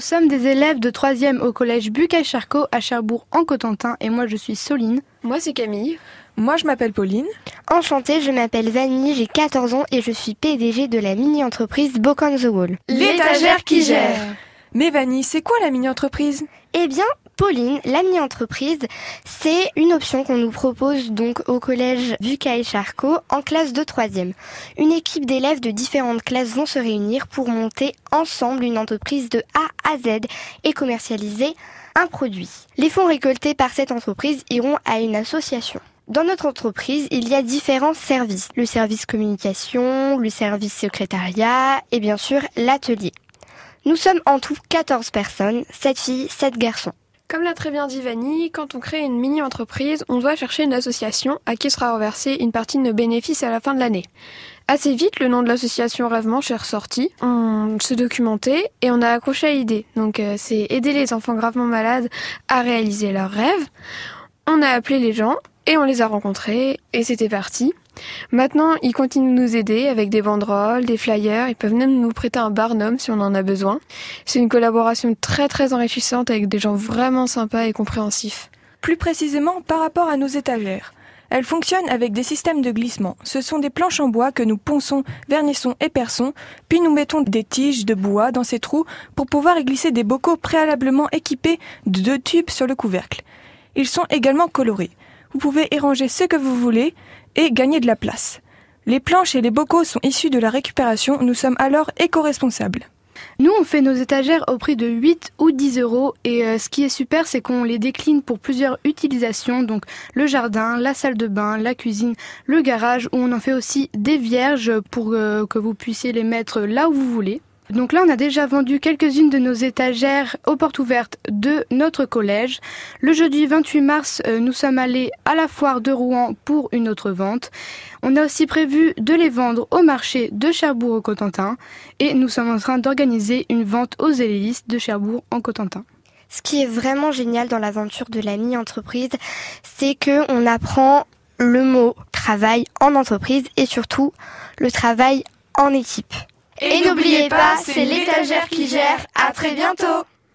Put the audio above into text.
Nous sommes des élèves de 3e au collège Bucaille-Charcot à Cherbourg en Cotentin et moi je suis Soline. Moi c'est Camille. Moi je m'appelle Pauline. Enchantée, je m'appelle Vanille, j'ai 14 ans et je suis PDG de la mini-entreprise Book on the Wall. L'étagère qui gère. Mais Vanille, c'est quoi la mini-entreprise? Eh bien, Pauline, la mini-entreprise, c'est une option qu'on nous propose donc au collège Bucaille Charcot en classe de 3e. Une équipe d'élèves de différentes classes vont se réunir pour monter ensemble une entreprise de A à Z et commercialiser un produit. Les fonds récoltés par cette entreprise iront à une association. Dans notre entreprise, il y a différents services. Le service communication, le service secrétariat et bien sûr l'atelier. Nous sommes en tout 14 personnes, 7 filles, 7 garçons. Comme l'a très bien dit Vanny, quand on crée une mini-entreprise, on doit chercher une association à qui sera reversée une partie de nos bénéfices à la fin de l'année. Assez vite, le nom de l'association Rêve Manche est ressorti. On se documentait et on a accroché à l'idée. Donc, euh, c'est aider les enfants gravement malades à réaliser leurs rêves. On a appelé les gens et on les a rencontrés et c'était parti. Maintenant, ils continuent de nous aider avec des banderoles, des flyers, ils peuvent même nous prêter un barnum si on en a besoin. C'est une collaboration très très enrichissante avec des gens vraiment sympas et compréhensifs. Plus précisément par rapport à nos étagères. Elles fonctionnent avec des systèmes de glissement. Ce sont des planches en bois que nous ponçons, vernissons et perçons, puis nous mettons des tiges de bois dans ces trous pour pouvoir y glisser des bocaux préalablement équipés de deux tubes sur le couvercle. Ils sont également colorés. Vous pouvez y ranger ce que vous voulez et gagner de la place. Les planches et les bocaux sont issus de la récupération, nous sommes alors éco-responsables. Nous, on fait nos étagères au prix de 8 ou 10 euros et euh, ce qui est super, c'est qu'on les décline pour plusieurs utilisations, donc le jardin, la salle de bain, la cuisine, le garage, où on en fait aussi des vierges pour euh, que vous puissiez les mettre là où vous voulez. Donc là, on a déjà vendu quelques-unes de nos étagères aux portes ouvertes de notre collège. Le jeudi 28 mars, euh, nous sommes allés à la foire de Rouen pour une autre vente. On a aussi prévu de les vendre au marché de Cherbourg au Cotentin et nous sommes en train d'organiser une vente aux éléistes de Cherbourg en Cotentin. Ce qui est vraiment génial dans l'aventure de la mini-entreprise, c'est que on apprend le mot travail en entreprise et surtout le travail en équipe. Et n'oubliez pas, c'est l'étagère qui gère. À très bientôt.